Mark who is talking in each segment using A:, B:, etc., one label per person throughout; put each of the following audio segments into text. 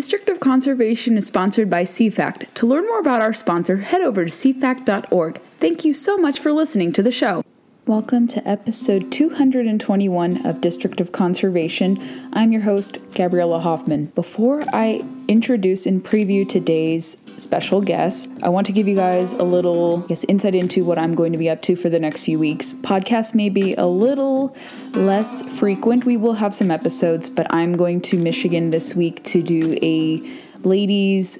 A: District of Conservation is sponsored by CFACT. To learn more about our sponsor, head over to cfact.org. Thank you so much for listening to the show. Welcome to episode 221 of District of Conservation. I'm your host, Gabriella Hoffman. Before I introduce and preview today's special guest, I want to give you guys a little I guess, insight into what I'm going to be up to for the next few weeks. Podcasts may be a little less frequent. We will have some episodes, but I'm going to Michigan this week to do a ladies'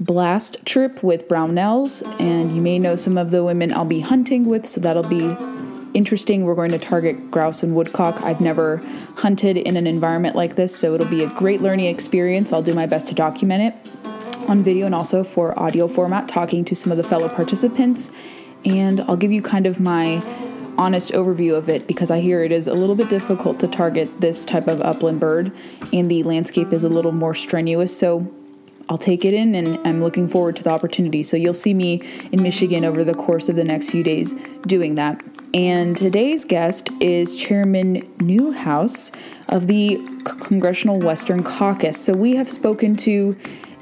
A: blast trip with Brownells, and you may know some of the women I'll be hunting with, so that'll be interesting. We're going to target grouse and woodcock. I've never hunted in an environment like this, so it'll be a great learning experience. I'll do my best to document it on video and also for audio format, talking to some of the fellow participants. And I'll give you kind of my honest overview of it because I hear it is a little bit difficult to target this type of upland bird, and the landscape is a little more strenuous. So I'll take it in and I'm looking forward to the opportunity. So you'll see me in Michigan over the course of the next few days doing that. And today's guest is Chairman Newhouse of the Congressional Western Caucus. So we have spoken to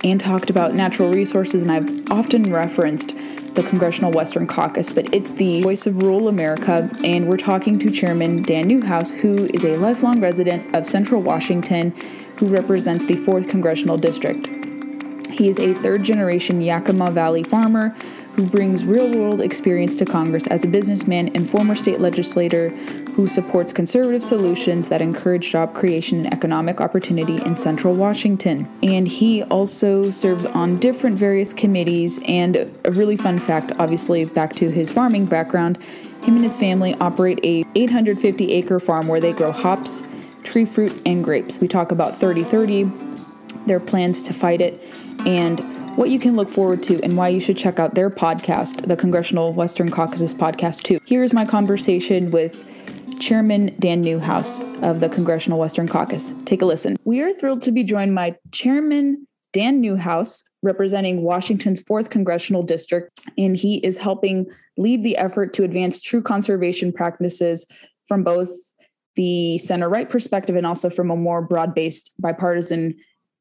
A: and talked about natural resources, and I've often referenced the Congressional Western Caucus, but it's the voice of rural America, and we're talking to Chairman Dan Newhouse, who is a lifelong resident of Central Washington, who represents the 4th Congressional District. He is a third generation Yakima Valley farmer who brings real world experience to Congress as a businessman and former state legislator who supports conservative solutions that encourage job creation and economic opportunity in central Washington. And he also serves on different various committees. And a really fun fact, obviously, back to his farming background, him and his family operate a 850 acre farm where they grow hops, tree fruit, and grapes. We talk about 3030, their plans to fight it, and what you can look forward to and why you should check out their podcast, the Congressional Western Caucuses podcast, too. Here's my conversation with Chairman Dan Newhouse of the Congressional Western Caucus. Take a listen. We are thrilled to be joined by Chairman Dan Newhouse, representing Washington's 4th Congressional District, and he is helping lead the effort to advance true conservation practices from both the center right perspective and also from a more broad based bipartisan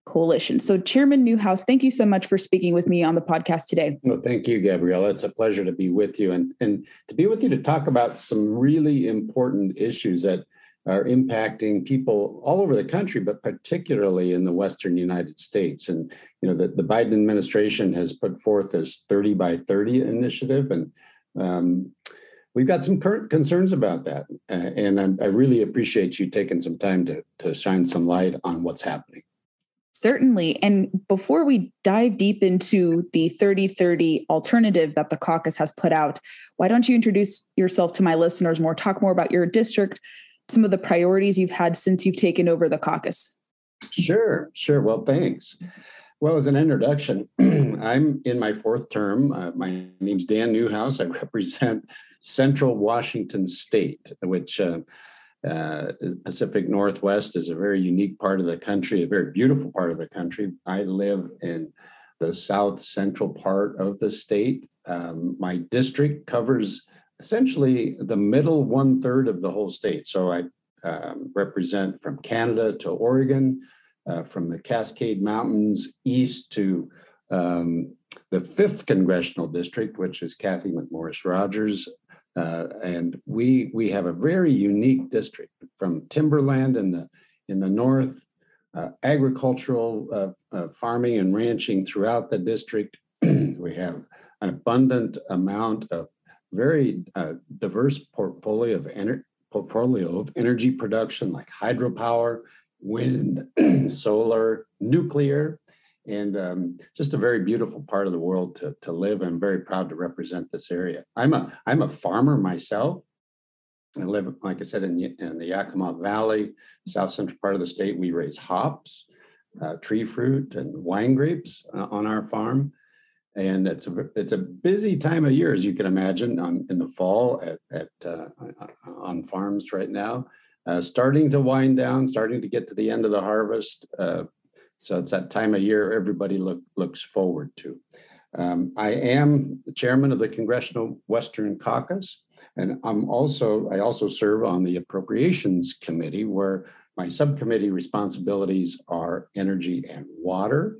A: Coalition. So, Chairman Newhouse, thank you so much for speaking with me on the podcast today.
B: Well, thank you, Gabriella. It's a pleasure to be with you and, and to be with you to talk about some really important issues that are impacting people all over the country, but particularly in the Western United States. And, you know, the, the Biden administration has put forth this 30 by 30 initiative. And um, we've got some current concerns about that. Uh, and I, I really appreciate you taking some time to, to shine some light on what's happening.
A: Certainly. And before we dive deep into the 3030 alternative that the caucus has put out, why don't you introduce yourself to my listeners more, talk more about your district, some of the priorities you've had since you've taken over the caucus?
B: Sure, sure. Well, thanks. Well, as an introduction, I'm in my fourth term. Uh, my name's Dan Newhouse. I represent Central Washington State, which uh, uh, Pacific Northwest is a very unique part of the country, a very beautiful part of the country. I live in the south central part of the state. Um, my district covers essentially the middle one third of the whole state. So I um, represent from Canada to Oregon, uh, from the Cascade Mountains east to um, the fifth congressional district, which is Cathy McMorris Rodgers, uh, and we we have a very unique district from timberland in the in the north, uh, agricultural uh, uh farming and ranching throughout the district. we have an abundant amount of very uh, diverse portfolio of portfolio of energy production like hydropower, wind, solar, nuclear, and um, just a very beautiful part of the world to, to live. I'm very proud to represent this area. I'm a I'm a farmer myself. I live, like I said, in, in the Yakima Valley, south central part of the state. We raise hops, uh, tree fruit, and wine grapes uh, on our farm, and it's a it's a busy time of year, as you can imagine, on, in the fall at, at uh, on farms right now. Uh, starting to wind down, starting to get to the end of the harvest. So it's that time of year everybody look, looks forward to. Um, I am the chairman of the Congressional Western Caucus, and I'm also I also serve on the Appropriations Committee, where my subcommittee responsibilities are energy and water,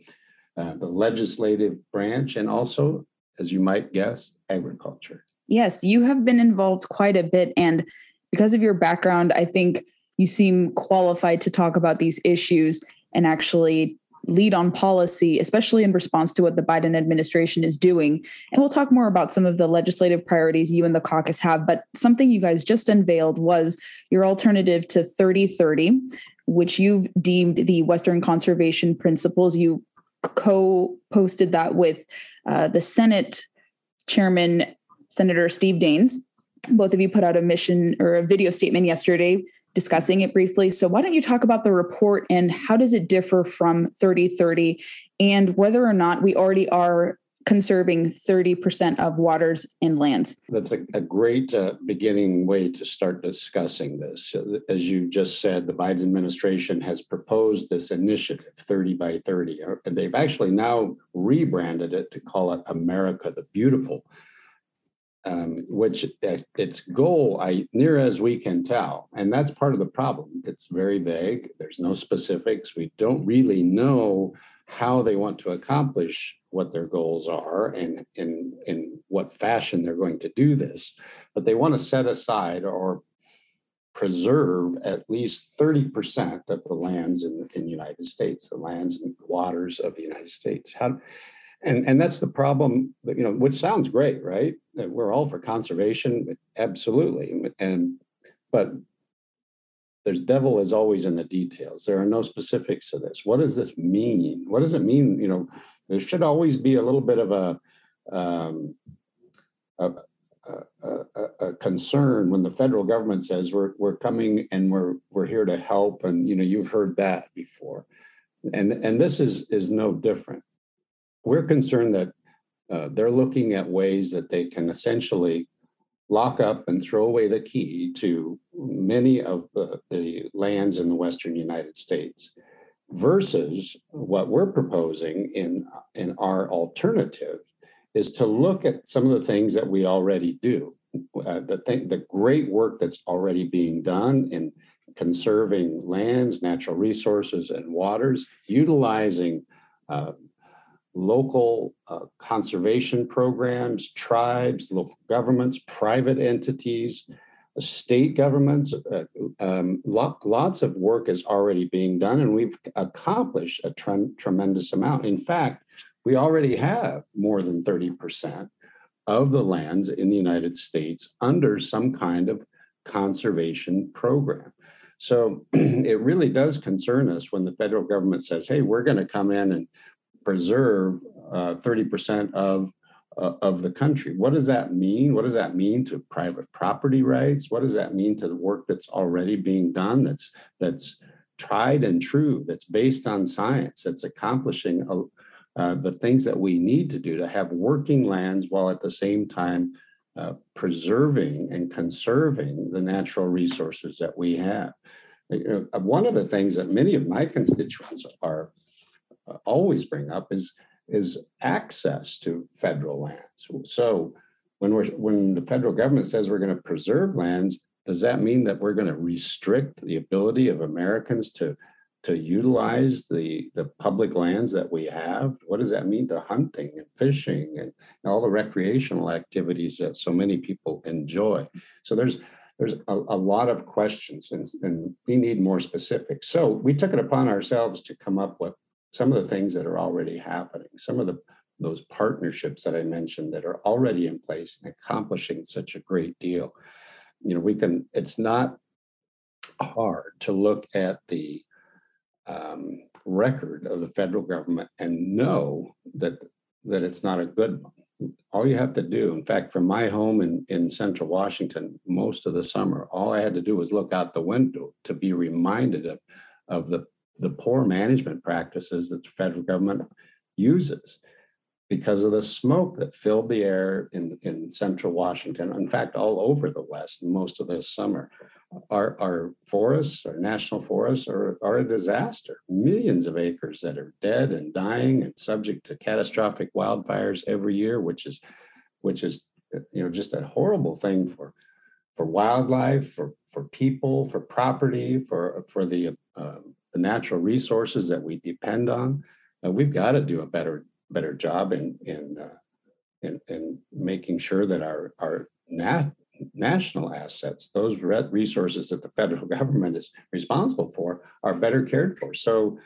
B: uh, the legislative branch, and also, as you might guess, agriculture.
A: Yes, you have been involved quite a bit. And because of your background, I think you seem qualified to talk about these issues and actually lead on policy, especially in response to what the Biden administration is doing. And we'll talk more about some of the legislative priorities you and the caucus have. But something you guys just unveiled was your alternative to 3030, which you've deemed the Western Conservation Principles. You co posted that with uh, the Senate Chairman, Senator Steve Daines. Both of you put out a mission or a video statement yesterday discussing it briefly. So why don't you talk about the report and how does it differ from 3030 and whether or not we already are conserving 30% of waters and lands?
B: That's a, a great uh, beginning way to start discussing this. As you just said, the Biden administration has proposed this initiative, 30 by 30, and they've actually now rebranded it to call it America the Beautiful um, which its goal, I near as we can tell, and that's part of the problem. It's very vague. There's no specifics. We don't really know how they want to accomplish what their goals are and in in what fashion they're going to do this. But they want to set aside or preserve at least 30% of the lands in, in the United States, the lands and waters of the United States. How, and and that's the problem you know which sounds great right? We're all for conservation absolutely and but there's devil is always in the details. There are no specifics to this. What does this mean? What does it mean? You know there should always be a little bit of a um, a, a, a, a, concern when the federal government says we're we're coming and we're we're here to help. And you know you've heard that before. And and this is is no different we're concerned that uh, they're looking at ways that they can essentially lock up and throw away the key to many of the, the lands in the western United States versus what we're proposing in, in our alternative is to look at some of the things that we already do. Uh, the, thing, the great work that's already being done in conserving lands, natural resources, and waters, utilizing uh, local uh, conservation programs, tribes, local governments, private entities, uh, state governments. Uh, um, lots of work is already being done, and we've accomplished a tre- tremendous amount. In fact, we already have more than 30% of the lands in the United States under some kind of conservation program. So it really does concern us when the federal government says, hey, we're going to come in and preserve uh, 30% of uh, of the country. What does that mean? What does that mean to private property rights? What does that mean to the work that's already being done? That's that's tried and true. That's based on science. That's accomplishing uh, the things that we need to do to have working lands while at the same time uh, preserving and conserving the natural resources that we have. You know, one of the things that many of my constituents are uh, always bring up is is access to federal lands. So when we're when the federal government says we're going to preserve lands, does that mean that we're going to restrict the ability of Americans to to utilize the the public lands that we have? What does that mean to hunting and fishing and all the recreational activities that so many people enjoy? So there's there's a, a lot of questions and, and we need more specifics. So we took it upon ourselves to come up with some of the things that are already happening, some of the those partnerships that I mentioned that are already in place and accomplishing such a great deal. You know, we can, it's not hard to look at the um, record of the federal government and know that that it's not a good one. All you have to do, in fact, from my home in, in central Washington, most of the summer, all I had to do was look out the window to be reminded of, of the the poor management practices that the federal government uses because of the smoke that filled the air in, in central Washington, in fact, all over the West most of this summer. Our, our forests, our national forests, are, are a disaster. Millions of acres that are dead and dying and subject to catastrophic wildfires every year, which is, which is, you know, just a horrible thing for, for wildlife, for for people, for property, for for the uh, the natural resources that we depend on. Uh, we've got to do a better better job in in uh, in, in, making sure that our our nat- national assets, those resources that the federal government is responsible for, are better cared for. So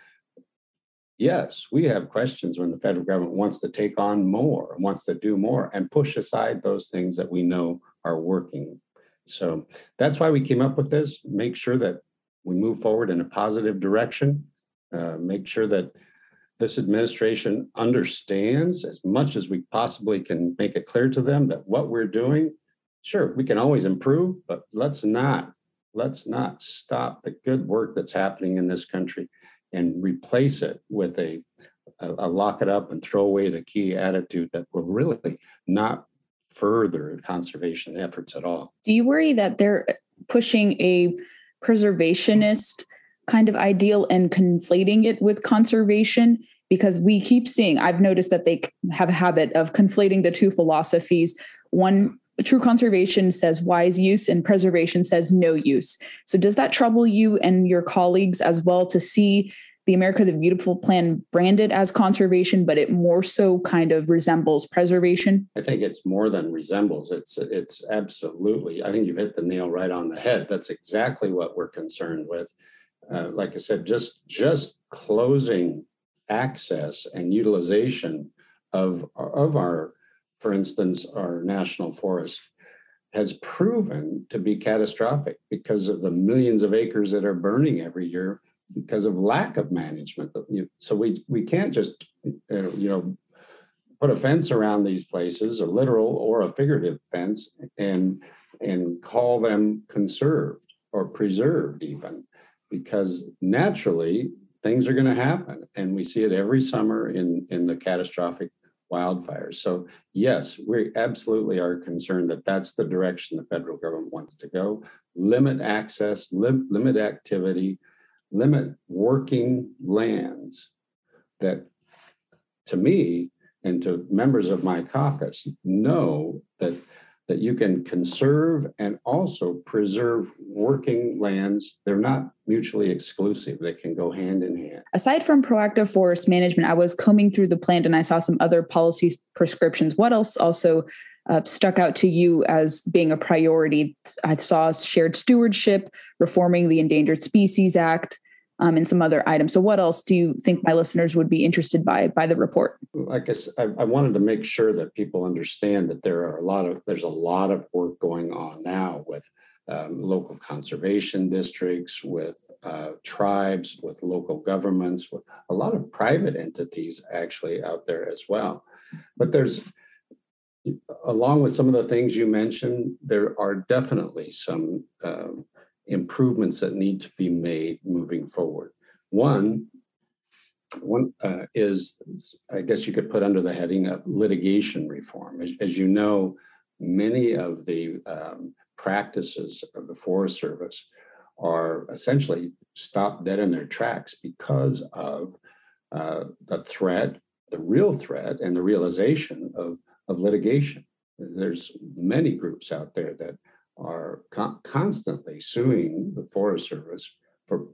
B: yes, we have questions when the federal government wants to take on more, wants to do more, and push aside those things that we know are working. So that's why we came up with this. Make sure that we move forward in a positive direction. Uh, make sure that this administration understands as much as we possibly can make it clear to them that what we're doing, sure, we can always improve, but let's not let's not stop the good work that's happening in this country and replace it with a, a, a lock it up and throw away the key attitude that will really not further conservation efforts at all.
A: Do you worry that they're pushing a preservationist kind of ideal and conflating it with conservation? Because we keep seeing, I've noticed that they have a habit of conflating the two philosophies. One true conservation says wise use and preservation says no use. So does that trouble you and your colleagues as well to see the America the Beautiful plan branded as conservation, but it more so kind of resembles preservation?
B: I think it's more than resembles. It's it's absolutely. I think you've hit the nail right on the head. That's exactly what we're concerned with. Uh, like I said, just just closing access and utilization of of our for instance, our national forest has proven to be catastrophic because of the millions of acres that are burning every year because of lack of management. So we we can't just uh, you know put a fence around these places, a literal or a figurative fence, and and call them conserved or preserved even, because naturally things are going to happen, and we see it every summer in in the catastrophic wildfires. So, yes, we absolutely are concerned that that's the direction the federal government wants to go. Limit access, lim- limit activity, limit working lands that, to me and to members of my caucus, know that that you can conserve and also preserve working lands. They're not mutually exclusive, they can go hand in hand.
A: Aside from proactive forest management, I was combing through the plan and I saw some other policies prescriptions. What else also uh, stuck out to you as being a priority? I saw shared stewardship, reforming the Endangered Species Act, um, and some other items. So, what else do you think my listeners would be interested by by the report?
B: I, guess I, I wanted to make sure that people understand that there are a lot of there's a lot of work going on now with um, local conservation districts, with uh, tribes, with local governments, with a lot of private entities actually out there as well. But there's along with some of the things you mentioned, there are definitely some um, improvements that need to be made moving forward. One, one uh, is, I guess you could put under the heading of litigation reform. As, as you know, many of the um, practices of the Forest Service are essentially stopped dead in their tracks because of uh, the threat, the real threat, and the realization of, of litigation. There's many groups out there that are con- constantly suing the Forest Service for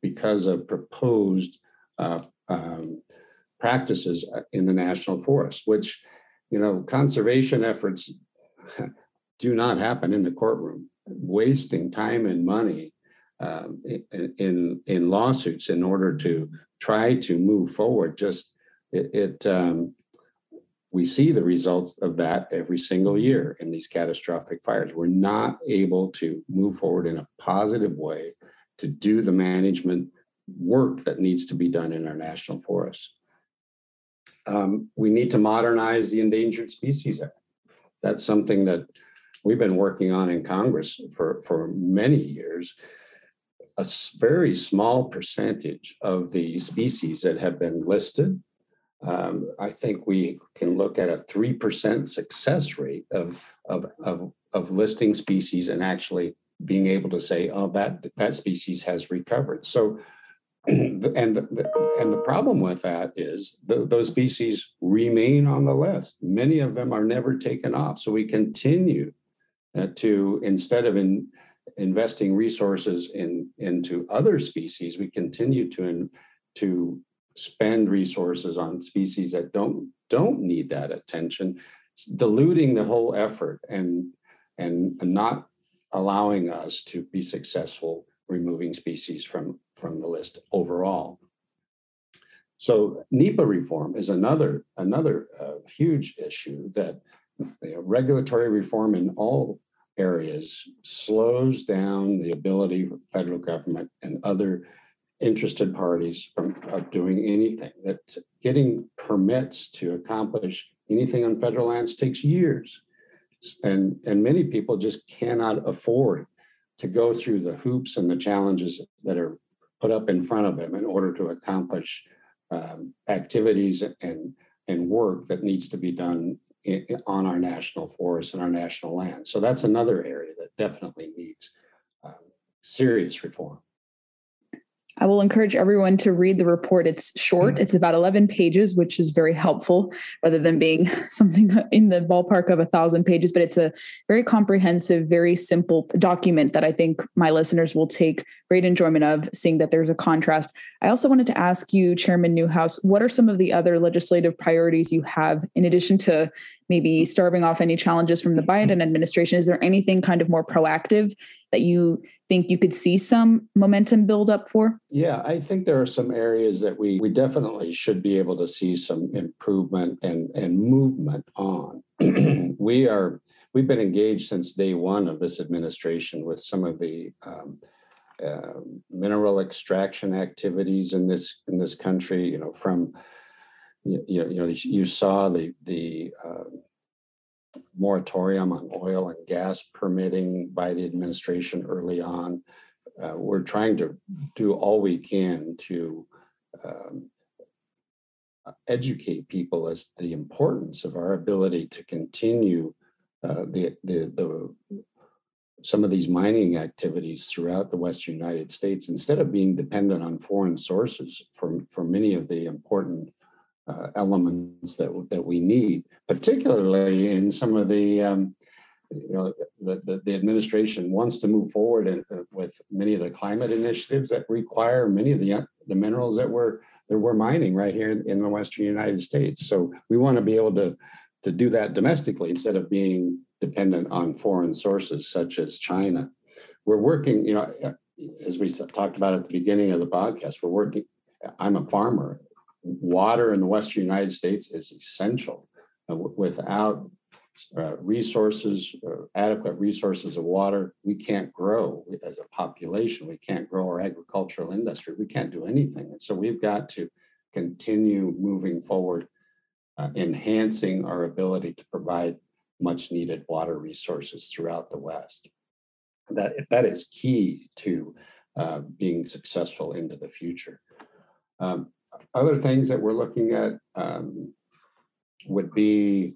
B: because of proposed uh, um, practices uh, in the national forest, which you know conservation efforts do not happen in the courtroom, wasting time and money um, in, in, in lawsuits in order to try to move forward. Just it, it um, we see the results of that every single year in these catastrophic fires. We're not able to move forward in a positive way to do the management work that needs to be done in our national forests. Um, we need to modernize the Endangered Species Act. That's something that we've been working on in Congress for, for many years. A very small percentage of the species that have been listed um, I think we can look at a 3% success rate of, of, of, of listing species and actually being able to say, oh, that, that species has recovered. So, and the, and the problem with that is the, those species remain on the list. Many of them are never taken off. So we continue uh, to, instead of in, investing resources in into other species, we continue to to spend resources on species that don't don't need that attention, it's diluting the whole effort and and, not allowing us to be successful removing species from from the list overall. So NEPA reform is another another uh, huge issue that you know, regulatory reform in all areas slows down the ability of federal government and other interested parties from doing anything. That getting permits to accomplish anything on federal lands takes years. And, and many people just cannot afford to go through the hoops and the challenges that are put up in front of them in order to accomplish um, activities and, and work that needs to be done in, on our national forests and our national lands. So that's another area that definitely needs um, serious reform.
A: I will encourage everyone to read the report. It's short, mm-hmm. it's about 11 pages, which is very helpful rather than being something in the ballpark of a thousand pages. But it's a very comprehensive, very simple document that I think my listeners will take great enjoyment of, seeing that there's a contrast. I also wanted to ask you, Chairman Newhouse, what are some of the other legislative priorities you have in addition to maybe starving off any challenges from the Biden administration? Is there anything kind of more proactive that you think you could see some momentum build up for?
B: Yeah, I think there are some areas that we we definitely should be able to see some improvement and and movement on. we are we've been engaged since day one of this administration with some of the um, uh, mineral extraction activities in this in this country. You know, from you, you know you saw the the uh, moratorium on oil and gas permitting by the administration early on. Uh, we're trying to do all we can to um, educate people as the importance of our ability to continue uh, the, the, the some of these mining activities throughout the western United States instead of being dependent on foreign sources for, for many of the important uh, elements that that we need, particularly in some of the um, you know the, the, the, administration wants to move forward in, uh, with many of the climate initiatives that require many of the the minerals that we're that we're mining right here in, in the western United States. So we want to be able to to do that domestically instead of being dependent on foreign sources such as China. We're working, you know, as we talked about at the beginning of the podcast, we're working. I'm a farmer water in the Western United States is essential. Uh, without uh, resources, uh, adequate resources of water, we can't grow as a population. We can't grow our agricultural industry. We can't do anything. And so we've got to continue moving forward, uh, enhancing our ability to provide much needed water resources throughout the West. That, that is key to uh, being successful into the future. Um, other things that we're looking at um, would be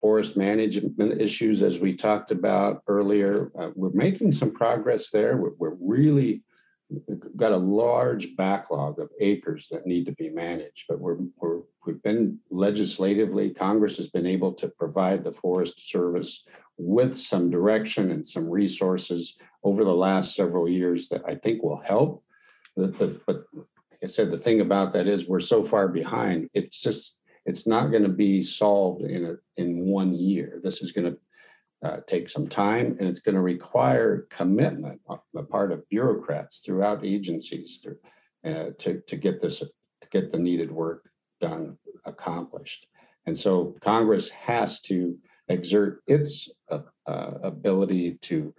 B: forest management issues, as we talked about earlier. Uh, we're making some progress there. We're, we're really got a large backlog of acres that need to be managed, but we're, we're we've been legislatively, Congress has been able to provide the Forest Service with some direction and some resources over the last several years that I think will help but like I said, the thing about that is we're so far behind. It's just it's not going to be solved in a, in one year. This is going to uh, take some time, and it's going to require commitment on the part of bureaucrats throughout agencies to, uh, to to get this to get the needed work done accomplished. And so Congress has to exert its uh, uh ability to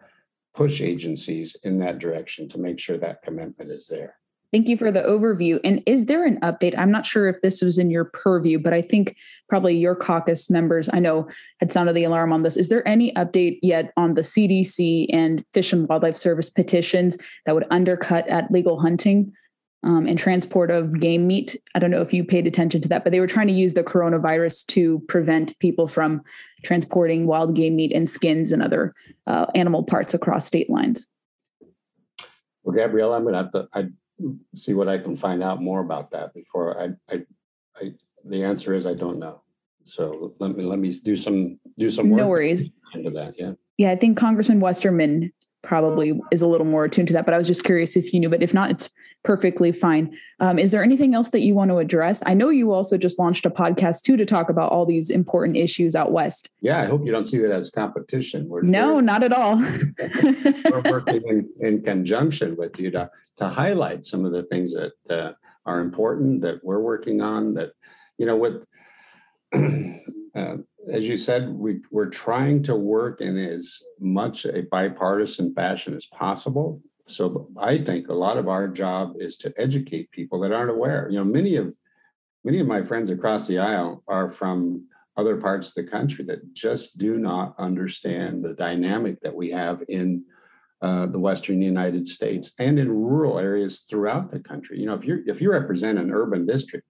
B: push agencies in that direction to make sure that commitment is there.
A: Thank you for the overview. And is there an update? I'm not sure if this was in your purview, but I think probably your caucus members, I know, had sounded the alarm on this. Is there any update yet on the CDC and Fish and Wildlife Service petitions that would undercut at legal hunting? Um, and transport of game meat. I don't know if you paid attention to that, but they were trying to use the coronavirus to prevent people from transporting wild game meat and skins and other uh, animal parts across state lines.
B: Well, Gabriella, I'm going to have to I see what I can find out more about that before I, I, I the answer is I don't know. So let me let me do some do some
A: work no worries
B: into that. Yeah.
A: Yeah, I think Congressman Westerman probably is a little more attuned to that, but I was just curious if you knew. But if not, it's perfectly fine. Um, is there anything else that you want to address? I know you also just launched a podcast too to talk about all these important issues out west.
B: Yeah, I hope you don't see that as competition.
A: We're, no, we're, not at all.
B: we're working in, in, conjunction with you to to highlight some of the things that uh, are important that we're working on. That you know, with uh, as you said, we, we're trying to work in as much a bipartisan fashion as possible. So I think a lot of our job is to educate people that aren't aware. You know, many of many of my friends across the aisle are from other parts of the country that just do not understand the dynamic that we have in uh, the Western United States and in rural areas throughout the country. You know, if you if you represent an urban district,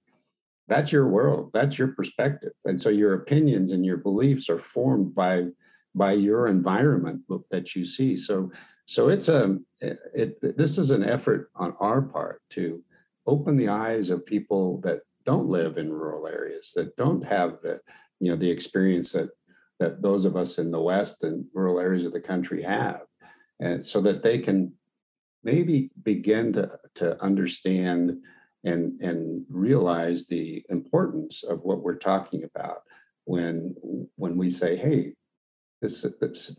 B: that's your world, that's your perspective, and so your opinions and your beliefs are formed by by your environment that you see. So so it's a it, it, this is an effort on our part to open the eyes of people that don't live in rural areas, that don't have the you know the experience that that those of us in the West and rural areas of the country have, and so that they can maybe begin to to understand and and realize the importance of what we're talking about when when we say hey this,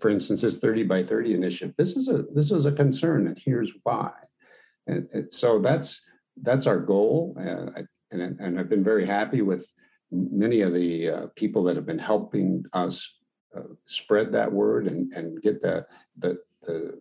B: for instance, this 30 by 30 initiative, this is a this is a concern, and here's why. And, and so that's that's our goal, uh, and, and I've been very happy with many of the uh, people that have been helping us uh, spread that word and, and get the, the, the,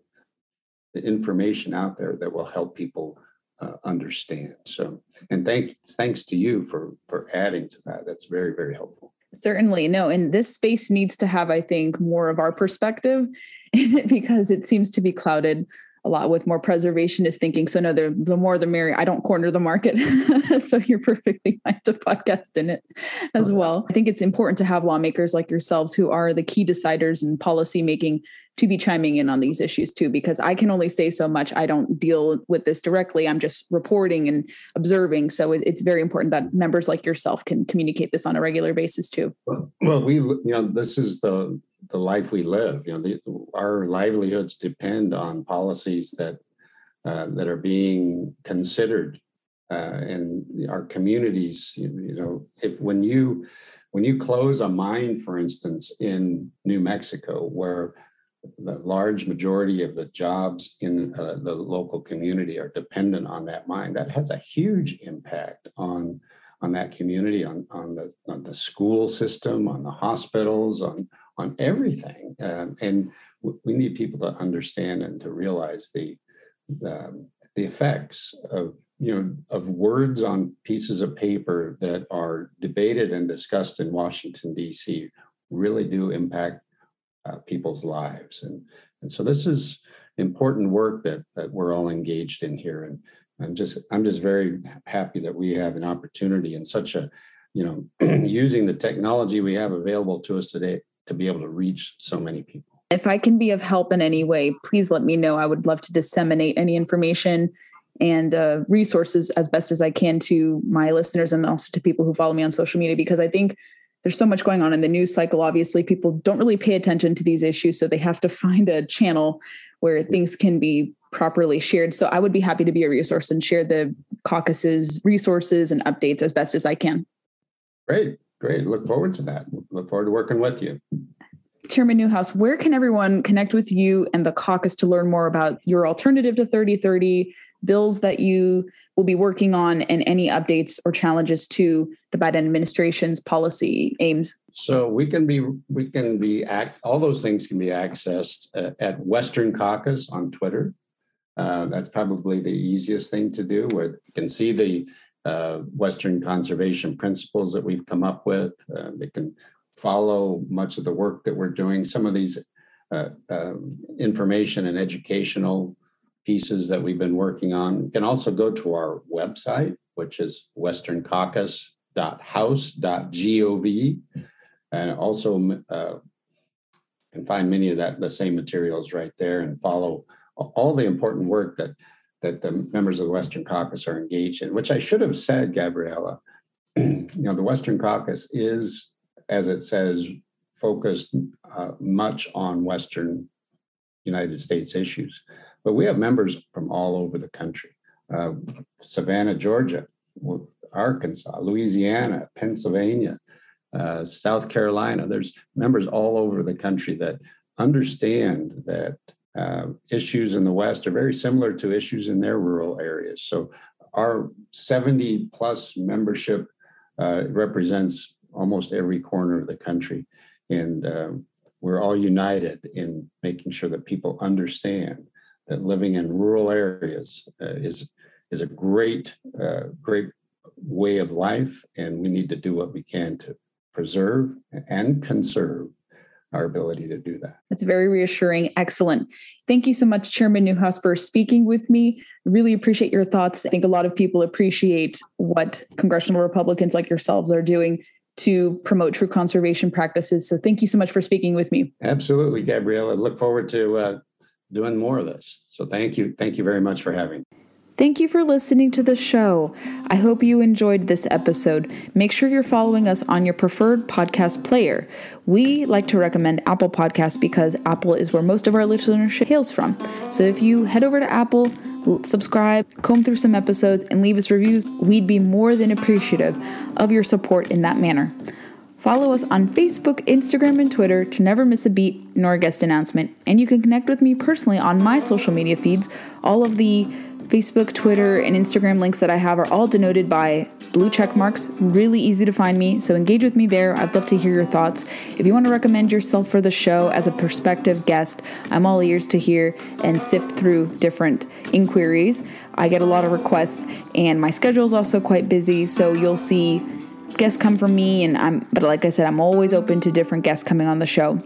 B: the information out there that will help people uh, understand. So, and thank thanks to you for for adding to that. That's very very helpful.
A: Certainly. No, and this space needs to have, I think, more of our perspective because it seems to be clouded a lot with more preservationist thinking. So no, the the more the merrier. I don't corner the market, so you're perfectly fine to podcast in it as oh, well. I think it's important to have lawmakers like yourselves who are the key deciders in policy making to be chiming in on these issues too, because I can only say so much. I don't deal with this directly. I'm just reporting and observing. So it, it's very important that members like yourself can communicate this on a regular basis too.
B: Well, we you know this is the the life we live. You know, the, our livelihoods depend on policies that uh, that are being considered, uh, and our communities. You, you know, if when you when you close a mine, for instance, in New Mexico, where the large majority of the jobs in uh, the local community are dependent on that mine, that has a huge impact on on that community, on on the on the school system, on the hospitals, on on everything. Um, and w- we need people to understand and to realize the, the, the effects of you know of words on pieces of paper that are debated and discussed in Washington D.C. really do impact uh, people's lives and and so this is important work that that we're all engaged in here and I'm just I'm just very happy that we have an opportunity in such a you know using the technology we have available to us today to be able to reach so many people.
A: If I can be of help in any way, please let me know. I would love to disseminate any information and uh, resources as best as I can to my listeners and also to people who follow me on social media because I think there's so much going on in the news cycle. Obviously, people don't really pay attention to these issues, so they have to find a channel where things can be properly shared. So I would be happy to be a resource and share the caucus's resources and updates as best as I can.
B: Great. Great. Look forward to that. Look forward to working with you.
A: Chairman Newhouse, where can everyone connect with you and the caucus to learn more about your alternative to 3030, bills that you will be working on, and any updates or challenges to the Biden administration's policy aims?
B: So we can be we can be act all those things can be accessed uh, at Western Caucus on Twitter. Uh, that's probably the easiest thing to do, where you can see the uh, Western conservation principles that we've come up with. Uh, they can follow much of the work that we're doing. Some of these uh, uh, information and educational pieces that we've been working on. You can also go to our website, which is westerncaucus.house.gov, and also uh, can find many of that the same materials right there and follow all the important work that that the members of the Western Caucus are engaged in, which I should have said, Gabriella. you know, the Western Caucus is, as it says, focused uh, much on Western United States issues, but we have members from all over the country. Uh, Savannah, Georgia, Arkansas, Louisiana, Pennsylvania, uh, South Carolina. There's members all over the country that understand that uh, issues in the West are very similar to issues in their rural areas. So our 70 plus membership uh, represents almost every corner of the country. And um, we're all united in making sure that people understand that living in rural areas uh, is is a great uh, great way of life, and we need to do what we can to preserve and conserve our ability to do that.
A: That's very reassuring. Excellent. Thank you so much, Chairman Newhouse, for speaking with me. Really appreciate your thoughts. I think a lot of people appreciate what congressional Republicans like yourselves are doing to promote true conservation practices. So thank you so much for speaking with me.
B: Absolutely, Gabrielle. I look forward to uh, doing more of this. So thank you. Thank you very much for having me.
A: Thank you for listening to the show. I hope you enjoyed this episode. Make sure you're following us on your preferred podcast player. We like to recommend Apple Podcasts because Apple is where most of our listenership hails from. So if you head over to Apple, subscribe, comb through some episodes, and leave us reviews, we'd be more than appreciative of your support in that manner. Follow us on Facebook, Instagram, and Twitter to never miss a beat nor a guest announcement. And you can connect with me personally on my social media feeds. All of the Facebook, Twitter, and Instagram links that I have are all denoted by blue check marks. Really easy to find me, so engage with me there. I'd love to hear your thoughts. If you want to recommend yourself for the show as a prospective guest, I'm all ears to hear and sift through different inquiries. I get a lot of requests, and my schedule is also quite busy, so you'll see guests come from me and I'm but like I said I'm always open to different guests coming on the show.